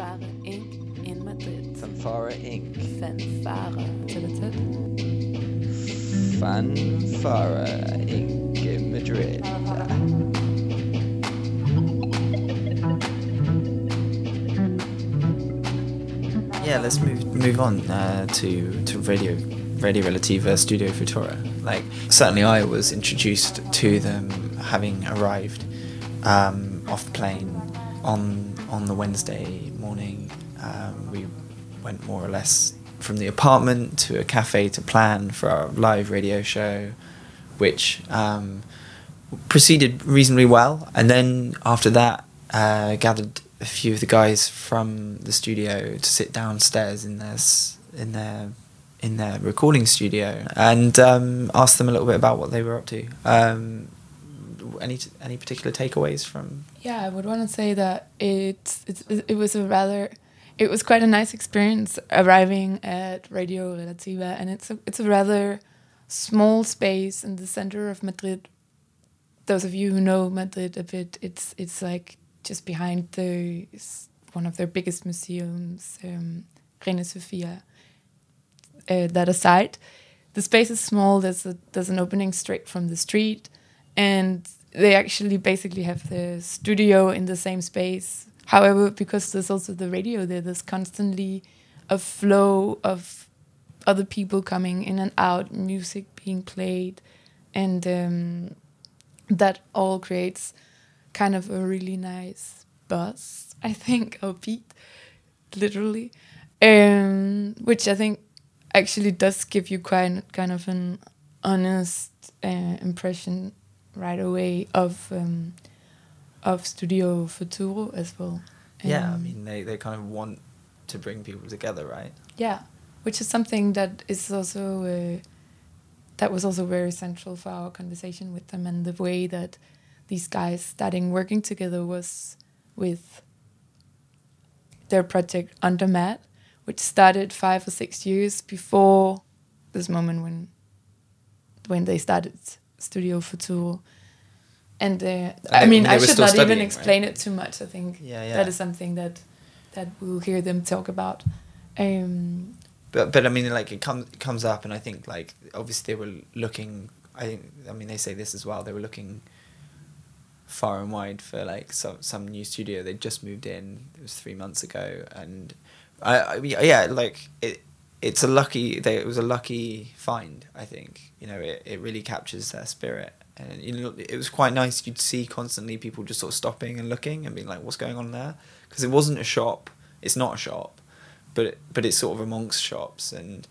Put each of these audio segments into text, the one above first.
Fanfare Inc. in Madrid. Fanfare Inc. Fanfare til det til. Fanfare Inc. in Madrid. Yeah, let's move move on uh, to to radio Radio Relativa Studio Futuro. Like certainly, I was introduced to them having arrived um, off the plane on on the Wednesday morning. Um, we went more or less from the apartment to a cafe to plan for our live radio show, which um, proceeded reasonably well. And then after that, uh, gathered a few of the guys from the studio to sit downstairs in their in their in their recording studio and um, asked them a little bit about what they were up to. Um, any any particular takeaways from? Yeah, I would want to say that it's, it's it was a rather it was quite a nice experience arriving at Radio Relativa, and it's a it's a rather small space in the center of Madrid. Those of you who know Madrid a bit, it's it's like just behind the one of their biggest museums, um, Reina Sofia. Uh, that aside, the space is small. There's a there's an opening straight from the street, and they actually basically have the studio in the same space. However, because there's also the radio there, there's constantly a flow of other people coming in and out, music being played, and um, that all creates kind of a really nice buzz. I think, or beat, literally, um, which I think actually does give you quite kind of an honest uh, impression right away of um, of Studio Futuro as well. yeah, I mean they, they kind of want to bring people together, right? yeah, which is something that is also uh, that was also very central for our conversation with them, and the way that these guys starting working together was with their project Undermad, which started five or six years before this moment when when they started Studio Futuro. And uh, I mean, I should not even studying, right? explain it too much. I think Yeah, yeah. that is something that that we'll hear them talk about. Um, But but I mean, like it comes comes up, and I think like obviously they were looking. I think I mean they say this as well. They were looking far and wide for like some some new studio. They'd just moved in. It was three months ago, and I, I mean, yeah, like it. It's a lucky. They, it was a lucky find. I think you know it. It really captures their spirit, and you know it was quite nice. You'd see constantly people just sort of stopping and looking and being like, "What's going on there?" Because it wasn't a shop. It's not a shop but it, but it's sort of amongst shops and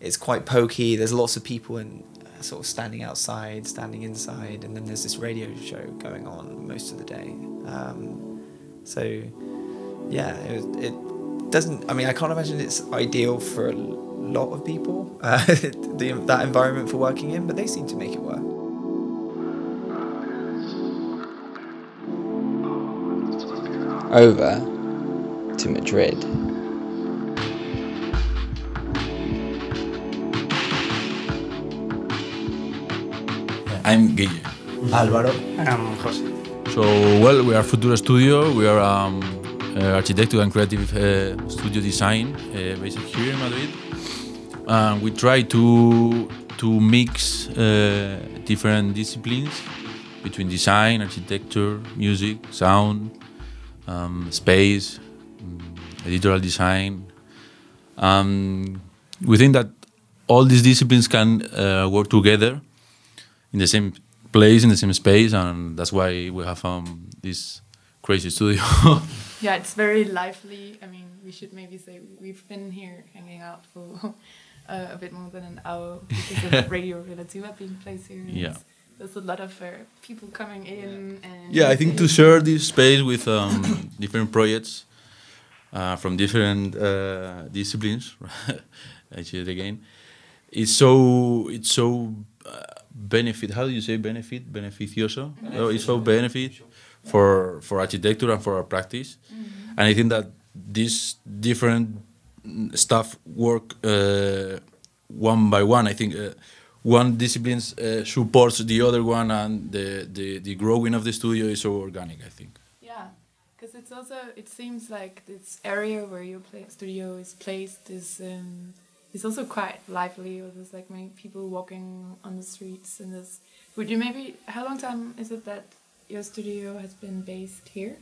it's quite pokey. There's lots of people in uh, sort of standing outside, standing inside, and then there's this radio show going on most of the day. Um, so yeah, it, was, it doesn't. I mean, I can't imagine it's ideal for a lot of people uh, the, that environment for working in, but they seem to make it work. Over to Madrid. I'm Guille. Álvaro. I'm Jose. So, well, we are Futuro Studio. We are um, uh, architecture and creative uh, studio design uh, based here in Madrid. And we try to to mix uh, different disciplines between design, architecture, music, sound, um, space, um, editorial design. Um, we think that all these disciplines can uh, work together in the same place in the same space and that's why we have um, this crazy studio yeah, it's very lively. I mean, we should maybe say we've been here hanging out for uh, a bit more than an hour because of Radio Relativa being placed here. Yeah. it's- There's a lot of uh, people coming in. And yeah i think to share this space with um, different projects uh, from different uh, disciplines i say it again it's so it's so uh, benefit how do you say benefit? Beneficioso? Oh, it's so benefit for for architecture and for our practice. And i think that this different mm, stuff work uh, one by one i think uh, one discipline uh, supports the other one and the, the the growing of the studio is so organic i think Yeah, Because it's also it seems like this area where your play, studio is placed is um, is also quite lively. There's like many people walking on the streets and this. Would you maybe how long time is it that your studio has been based here?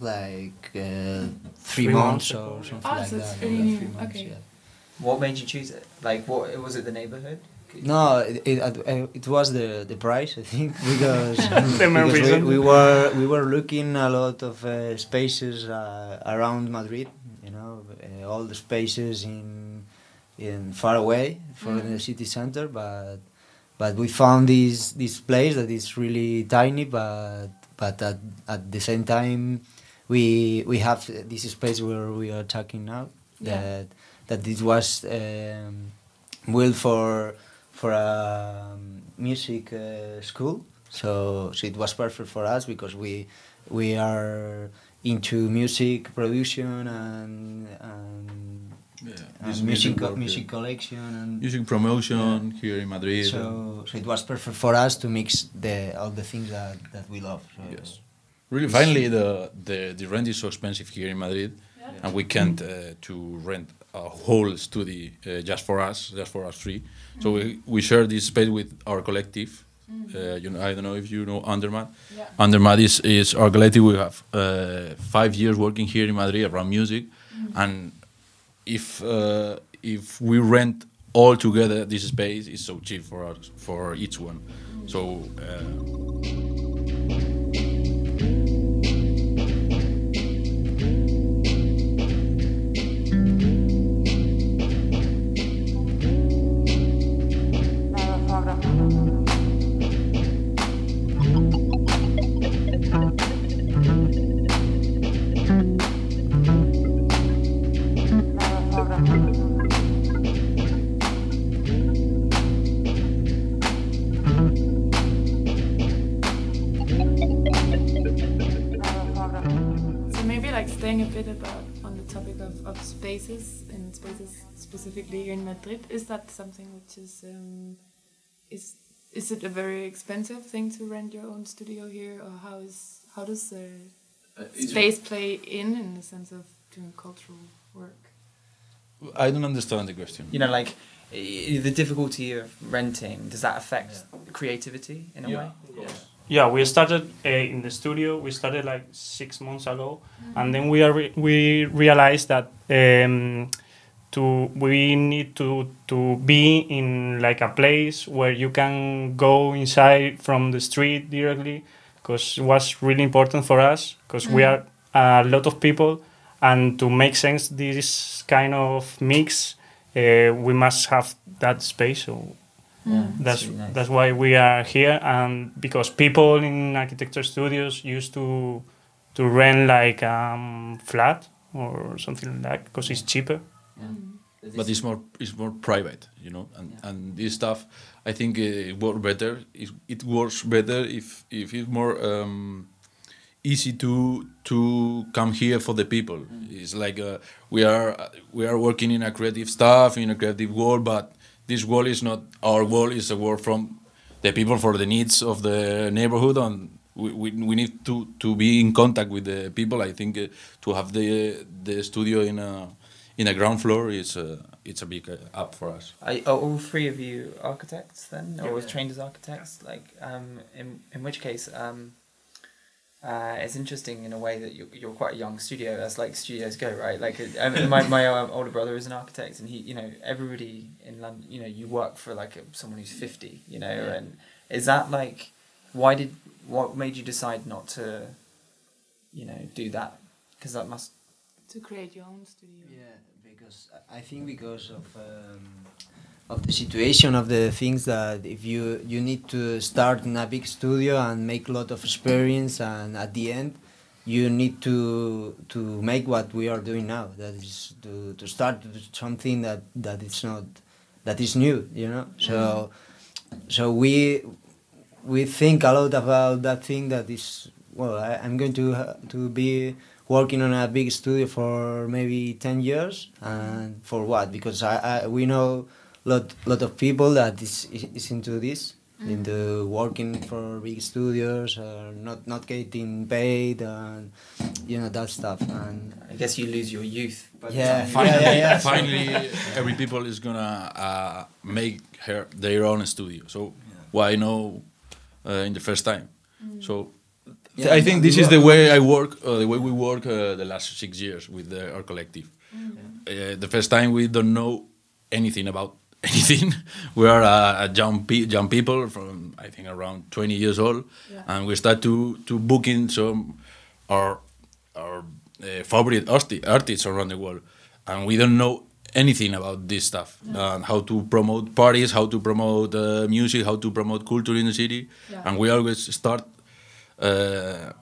Like uh, three, Three months, months or something Oh, like so that. really yeah, three months, okay. yeah. What made you choose it? Like, what was it? The neighborhood? No, it, it, it was the the price I think because, because reason. we, we were we were looking a lot of uh, spaces uh, around Madrid. You know, uh, all the spaces in in far away from the city center, but but we found this this place that is really tiny, but but at, at the same time we we have this space where we are talking now Yeah. that that this was um, built for for a um, music uh, school so so it was perfect for us because we we are into music production and and, Yeah, and this music work, music collection and music promotion here in Madrid. so so it was perfect for us to mix the all the things that, that we love so Yes. Really, finally, the, the, the rent is so expensive here in Madrid, Yeah. and we can't uh, to rent a whole studio uh, just for us, just for us free. So we, we share this space with our collective. Uh, you know, I don't know if you know Undermad. Yeah. Undermad is, is our collective. We have uh, five years working here in Madrid around music, and if uh, if we rent all together this space, it's so cheap for us for each one. So. Staying a bit about on the topic of, of spaces and spaces specifically here in Madrid, is that something which is um, is is it a very expensive thing to rent your own studio here, or how is how does the space play in in the sense of doing cultural work? I don't understand the question. You know, like the difficulty of renting. Does that affect creativity in a way? Yeah, we started uh, in the studio. We started like six months ago, and then we are re- we realized that um, to we need to to be in like a place where you can go inside from the street directly, because it was really important for us because we are a lot of people, and to make sense this kind of mix, uh, we must have that space. So that's nice. that's why we are here and because people in architecture studios used to to rent like um flat or something like that because it's cheaper but it's more it's more private, you know. And and this stuff, I think uh, it works better. It, it works better if if it's more um, easy to to come here for the people. It's like uh, we are we are working in a creative stuff in a creative world, but this world is not our world. It's a world from the people for the needs of the neighborhood and. We, we, we need to, to be in contact with the people. I think uh, to have the the studio in a in a ground floor is uh, it's a big uh, up for us. Are, are all three of you architects then, or was trained as architects? Like, um, in in which case, um, uh, it's interesting in a way that you're, you're quite a young studio. That's like studios go, right? Like, I mean, my my um, older brother is an architect, and he, you know, everybody in London, you know, you work for like a, someone who's fifty, you know, and is that like, why did what made you decide not to, you know, do that? Because that must To create your own studio. Yeah, because I- I think because of um, of the situation of the things that if you you need to start in a big studio and make a lot of experience and at the end you need to to make what we are doing now. That is to, to start something that that is not that is new you know? So so we we think a lot about that thing that is well I, i'm going to to be working on a big studio for maybe 10 years. And for what? Because i, I we know lot lot of people that is is into this into working for big studios or not not getting paid and you know that stuff and I guess you lose your youth. by the Yeah. finally, yeah, yeah. finally, every people is gonna uh, make her their own studio. So why no uh, in the first time? So Yeah, I think this is the way I work, uh, the way we work uh, the last six years with the, our collective. Uh, the first time we don't know anything about anything. we are uh, a young, pe- young people from I think around 20 years old, Yeah. and we start to to booking some our our uh, favorite arti- artists around the world, and we don't know anything about this stuff and how to promote parties, how to promote uh, music, how to promote culture in the city, Yeah. and we always start. Uh,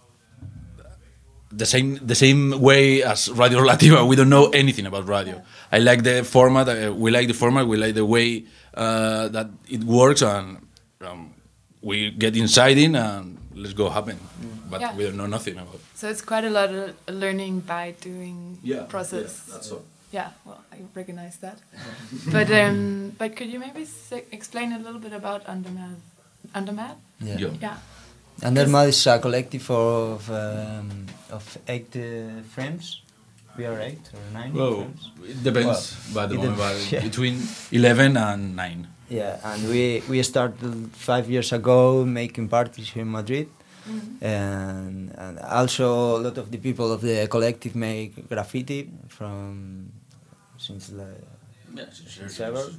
the same the same way as Radio Relativa. We don't know anything about radio. I like the format. Uh, we like the format. We like the way uh, that it works, and um, we get inside in and let's go happen. But Yeah. we don't know nothing about. So it's quite a lot of learning by doing Yeah, process. yeah, that's all. Yeah, well, I recognize that. but um, but could you maybe s- explain a little bit about Undermad? Undermad? yeah. Yeah. Yeah. Undermad is a collective of um, of eight uh, friends. We are eight or nine Well, it depends. Well, by the it moment, dep- but yeah. between eleven and nine. Yeah, and we we started five years ago making parties here in Madrid, and, and also a lot of the people of the collective make graffiti from since like several.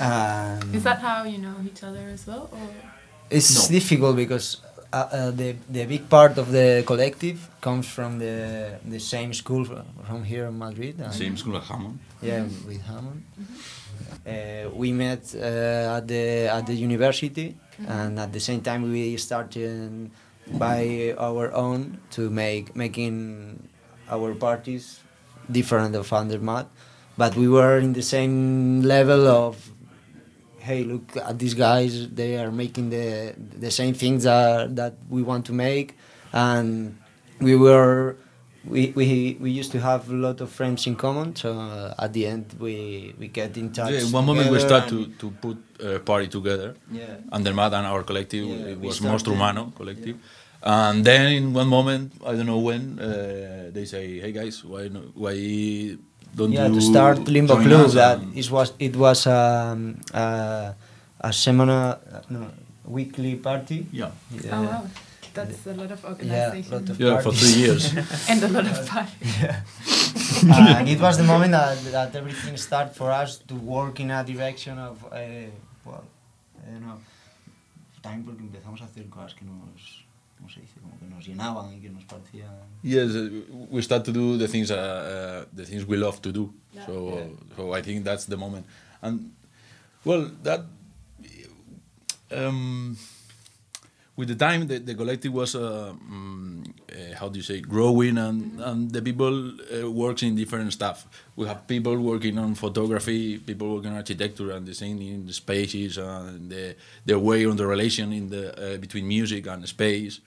um, Is that how you know each other as well? Or It's No. difficult because uh, uh, the the big part of the collective comes from the the same school from here in Madrid. and- Same school as Hammond. Yeah, with Hammond. Uh, we met uh, at the at the university, and at the same time we started by our own to make making our parties different of Undermad, but we were in the same level of hey look at these guys they are making the the same things that that we want to make and we were we, we we used to have a lot of friends in common so uh, at the end we we get in touch Yeah, in one moment we start to, to put a party together. yeah Undermad and our collective, Yeah, it was Monstro Humano collective. And then in one moment, I don't know when, uh, they say, "Hey guys, why no, why don't yeah you to start limbo club that it was it was um, uh, a seminar no, weekly party yeah, yeah. oh wow, that's a lot of yeah, organization lot of yeah, for parties. three years. and a lot of fun. Uh, and it was the moment that, that everything started for us to work in a direction of, uh, well, I don't know, también porque empezamos a hacer cosas que nos, ¿cómo se dice? Como que nos llenaban y que nos parecían... yes, uh, we start to do the things, uh, uh, the things we love to do. Yeah. So, Yeah. so I think that's the moment. And well, that um, with the time the, the collective was uh, mm, uh, how do you say growing and, and the people uh, works in different stuff. We have people working on photography people working on architecture and designing the spaces and the, the way on the relation in the uh, between music and space.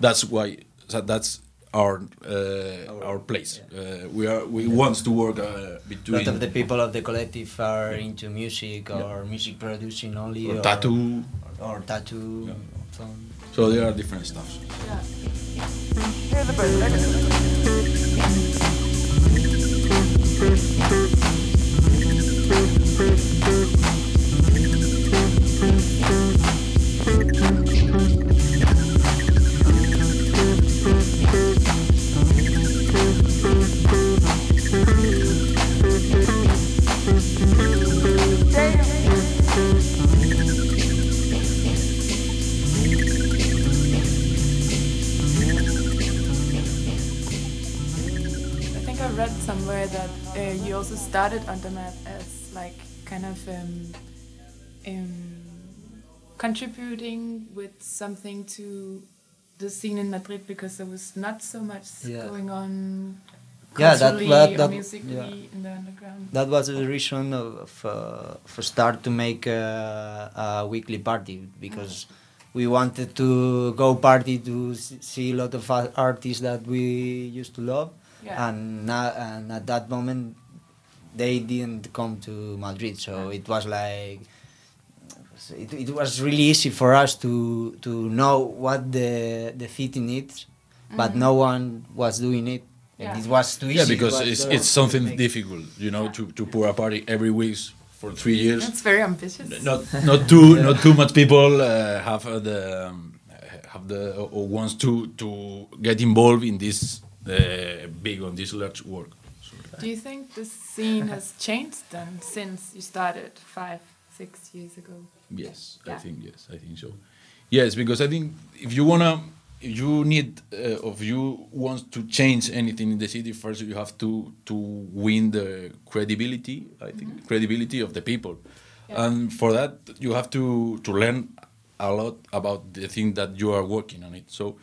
That's why that, that's our uh, our place. uh, we are we want to work uh, A lot of the people of the collective are into music or music producing only or tattoo. or, or tattoo Yeah. some- so there are different stuffs Yeah. Also started Undermad as like kind of um, um, contributing with something to the scene in Madrid because there was not so much Yeah. going on Yeah, that- that- that- musically yeah. in the underground. that was the reason of uh, for start to make a, a weekly party because we wanted to go party to see a lot of artists that we used to love Yeah. and now, and at that moment they didn't come to Madrid so it was like it, it was really easy for us to to know what the the city needs but no one was doing it. And it was too easy. Yeah, because was it's so it's something make- difficult, you know, to, to pour a party every week for three years. That's very ambitious. Not not too not too much people uh, have uh, the um, have the or, or wants to to get involved in this uh, big on this large work. Do you think the scene has changed then since you started five, six years ago? Yes, I think yes, I think so. Yes, because I think if you wanna, if you need, uh, if you want to change anything in the city, first you have to to win the credibility. I think credibility of the people, Yeah. and for that you have to to learn a lot about the thing that you are working on it. So,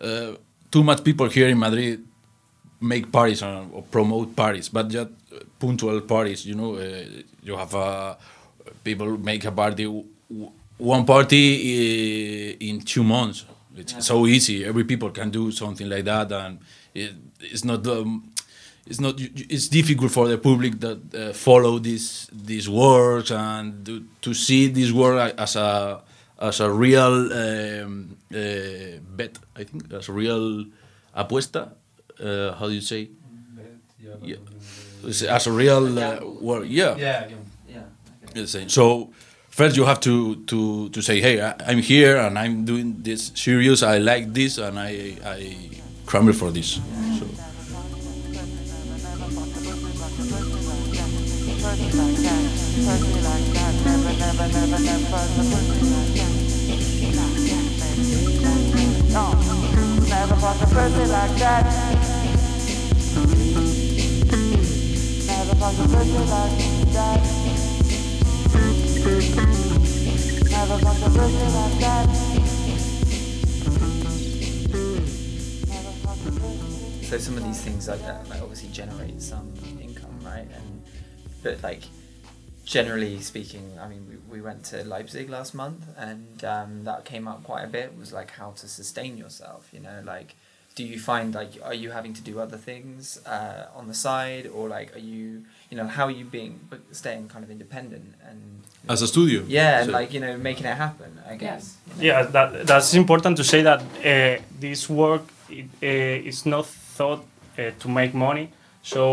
uh, too much people here in Madrid make parties or, promote parties, but just punctual parties. You know, uh, you have uh, people make a party, one party uh, in two months. It's so easy. Every people can do something like that, and it, it's not. Um, it's not. It's difficult for the public that uh, follow these these works and to, to see this work as a as a real um, uh, bet. I think as a real apuesta. Uh, how do you say? Yeah. As- As a real uh, work. Yeah. Yeah. the same. So first you have to to to say, hey, I, I'm here and I'm doing this serious. I like this and I I cramble for this. So Never felt a person like that. So some of these things like that, like obviously generate some income, right? And but like generally speaking, I mean, we, we went to Leipzig last month, and um, that came up quite a bit. Was like how to sustain yourself. You know, like do you find like are you having to do other things uh, on the side, or like are you you know how are you being but staying kind of independent and as a studio. yeah, and like you know making it happen. I guess. you know? Yeah, that, that's important to say that uh, this work it, uh, is not thought uh, to make money. So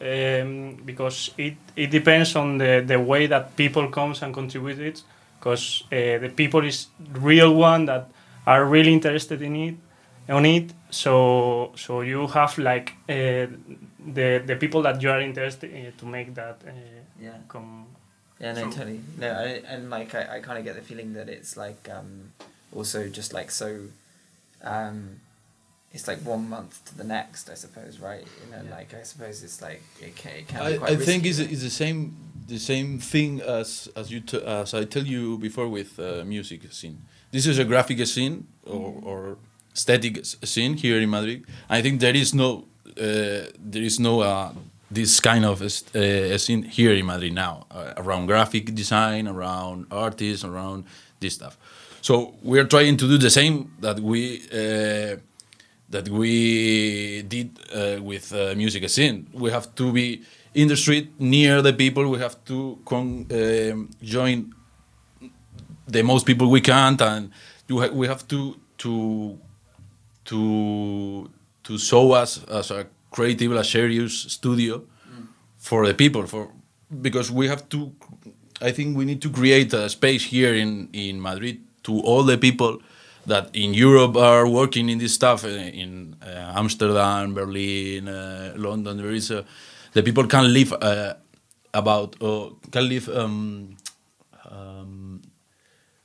um, because it, it depends on the, the way that people comes and contribute it, because uh, the people is real one that are really interested in it, on it. So so you have like uh, the the people that you are interested in to make that uh, Yeah. come. Yeah, no, So- totally. No, I, and like I, I kind of get the feeling that it's like um, also just like so, um, it's like one month to the next, I suppose, right? You know, like I suppose it's like it can, it can be I, quite I think risky, it's, it's the same the same thing as as you t- as I tell you before with uh, music scene. This is a graphic scene or, or static scene here in Madrid. I think there is no uh, there is no uh, this kind of uh, scene here in Madrid now uh, around graphic design, around artists, around this stuff. So we are trying to do the same that we. Uh, that we did with music scene. We have to be in the street near the people. We have to um, join the most people we can, and ha- we have to to to to show us as a creative, a serious studio for the people for because we have to. I think we need to create a space here in in Madrid to all the people that in Europe are working in this stuff uh, in uh, Amsterdam, Berlin, uh, London. There is a, the people can live uh, about or can live. Um, um,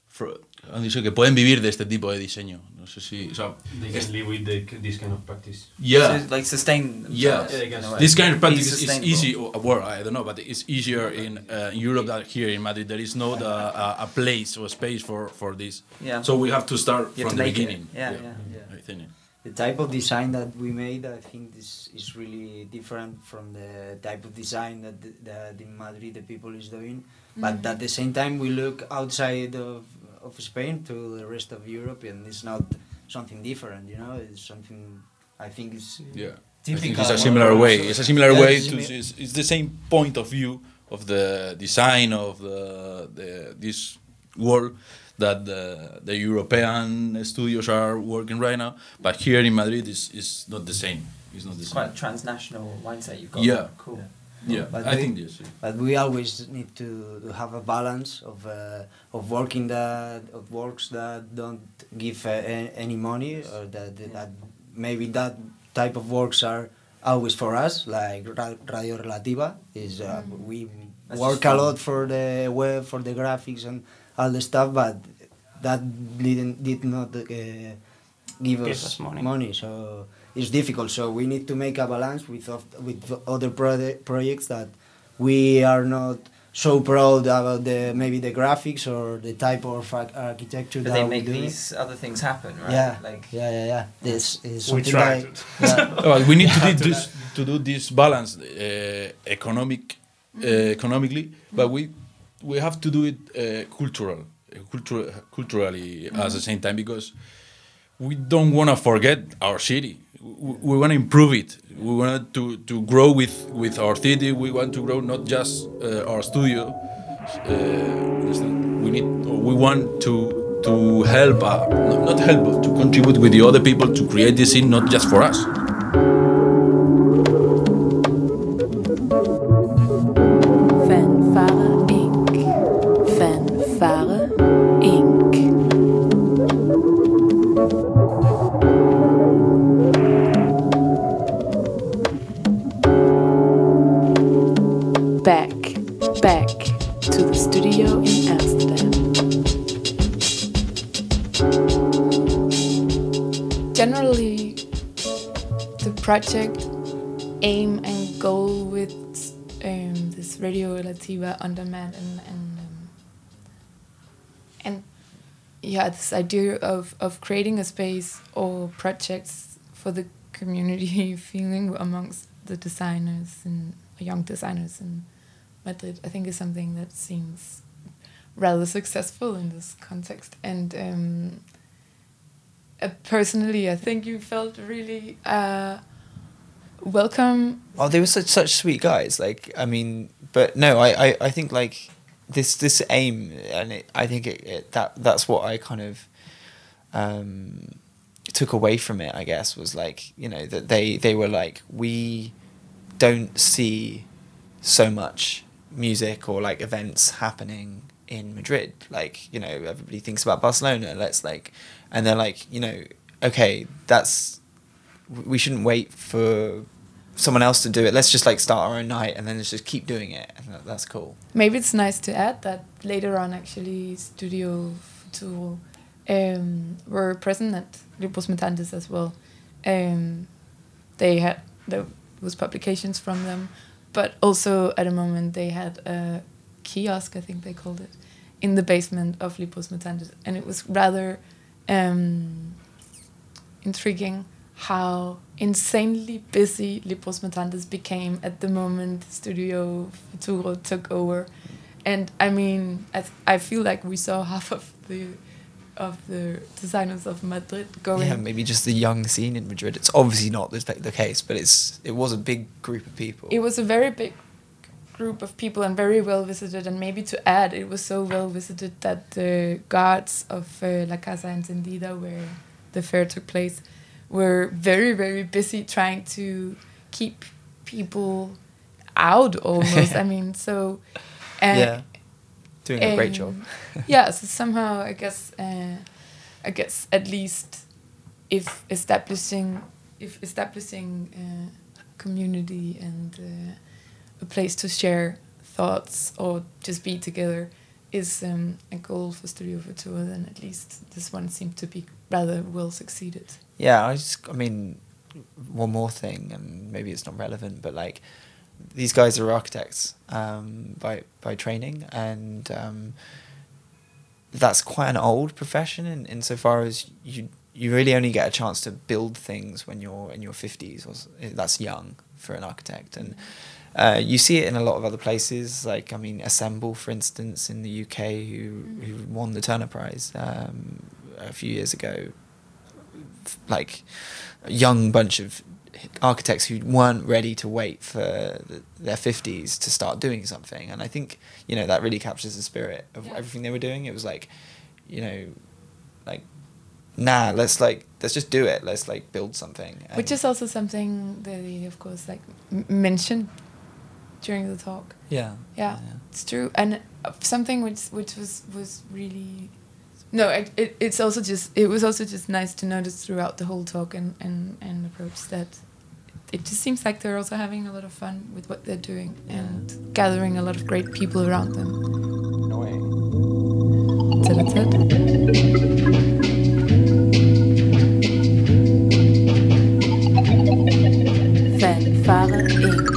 for, han dicho que pueden vivir de este tipo de diseño. No sé si. O sea, They can live with the, this kind of practice. yeah. So, like sustain Yeah, themselves in a way. this kind of practice is sustainable. easy. Well, I don't know, but it's easier in, uh, in Europe than here in Madrid. There is no uh, a place or space for, for this. Yeah. So we have to start You from to the make it. beginning. Yeah, yeah, I think. The type of design that we made, I think, is is really different from the type of design that the, that in Madrid the people is doing. But at the same time, we look outside of of Spain to the rest of Europe, and it's not something different. You know, it's something I think is Yeah. I think Typical it's a similar way. It's a similar Yeah, way it's to. It's, it's the same point of view of the design of the, the this world that the, the European studios are working right now. But here in Madrid, is is not the same. It's not the It's same. quite a transnational mindset you've got. Yeah. Cool. Yeah, But I they- think yes. But we always need to, to have a balance of uh, of working that of works that don't give uh, any money or that that maybe that type of works are always for us like Radio Relativa is uh, we That's work a lot for the web for the graphics and all the stuff but that didn't did not uh, give Give us us money. money. So it's difficult so we need to make a balance with of- with other prode- projects that we are not so proud about the maybe the graphics or the type of ar- architecture But that they we make do. these other things happen, right? yeah Like yeah yeah yeah this is We something try like yeah. Well, we need to do this to do this balance uh, economic uh, economically, but we we have to do it uh, cultural, uh, cultural culturally at the same time because we don't want to forget our city. We, want to improve it. We want to, to grow with, with our city. We want to grow not just uh, our studio. Uh, we need. We want to to help. Uh, not, not help, but to contribute with the other people to create this scene, not just for us. Generally, the project aim and goal with um, this Radio Relativa on demand and and um, and yeah, this idea of of creating a space or projects for the community feeling amongst the designers and young designers in Madrid, I think is something that seems rather successful in this context. And um, uh, personally, I think you felt really uh, welcome Oh, they were such such sweet guys. Like, I mean, but no, I, I, I think like this this aim, and it, I think it, it that that's what I kind of um, took away from it. I guess was like you know that they they were like we don't see so much music or like events happening in Madrid. Like you know everybody thinks about Barcelona. Let's like, and they're like you know okay that's we shouldn't wait for someone else to do it. Let's just like start our own night and then let's just keep doing it, and that, that's cool. Maybe it's nice to add that later on, actually, Studio Futuro um, were present at Libros Mutantes as well. Um, they had there was publications from them, but also at a moment they had a kiosk, I think they called it, in the basement of Libros Mutantes, and it was rather um, intriguing how insanely busy Libros Mutantes became at the moment Studio Futuro took over. And I mean, I, I feel like we saw half of the of the designers of Madrid going. Yeah, maybe just the young scene in Madrid. It's obviously not the, the case, but it's it was a big group of people. It was a very big group of people and very well visited. And maybe to add, it was so well visited that the guards of uh, La Casa Encendida, where the fair took place, were very, very busy trying to keep people out almost. I mean, so. Uh, yeah, doing a great job. yeah, so somehow I guess uh, I guess at least if establishing if establishing uh, community and uh, a place to share thoughts or just be together is um, a goal for Studio Futuro, then at least this one seemed to be rather well succeeded. Yeah, I just, I mean, one more thing, and maybe it's not relevant, but like, these guys are architects um, by by training, and um, that's quite an old profession in insofar as you you really only get a chance to build things when you're in your fifties, or that's young for an architect, and. Uh, you see it in a lot of other places, like I mean, Assemble, for instance, in the UK, who who won the Turner Prize um, a few years ago. Like a young bunch of architects who weren't ready to wait for the, their 50s to start doing something. And i think you know that really captures the spirit of Yeah. everything they were doing. It was like you know like nah let's like let's just do it. Let's like build something. Which is also something that he, of course, like m- mentioned during the talk. yeah Yeah, it's true, and uh, something which which was was really no, it, it it's also just it was also just nice to notice throughout the whole talk and and and approach that it just seems like they're also having a lot of fun with what they're doing and gathering a lot of great people around them. So that's it. Fanfare Inc.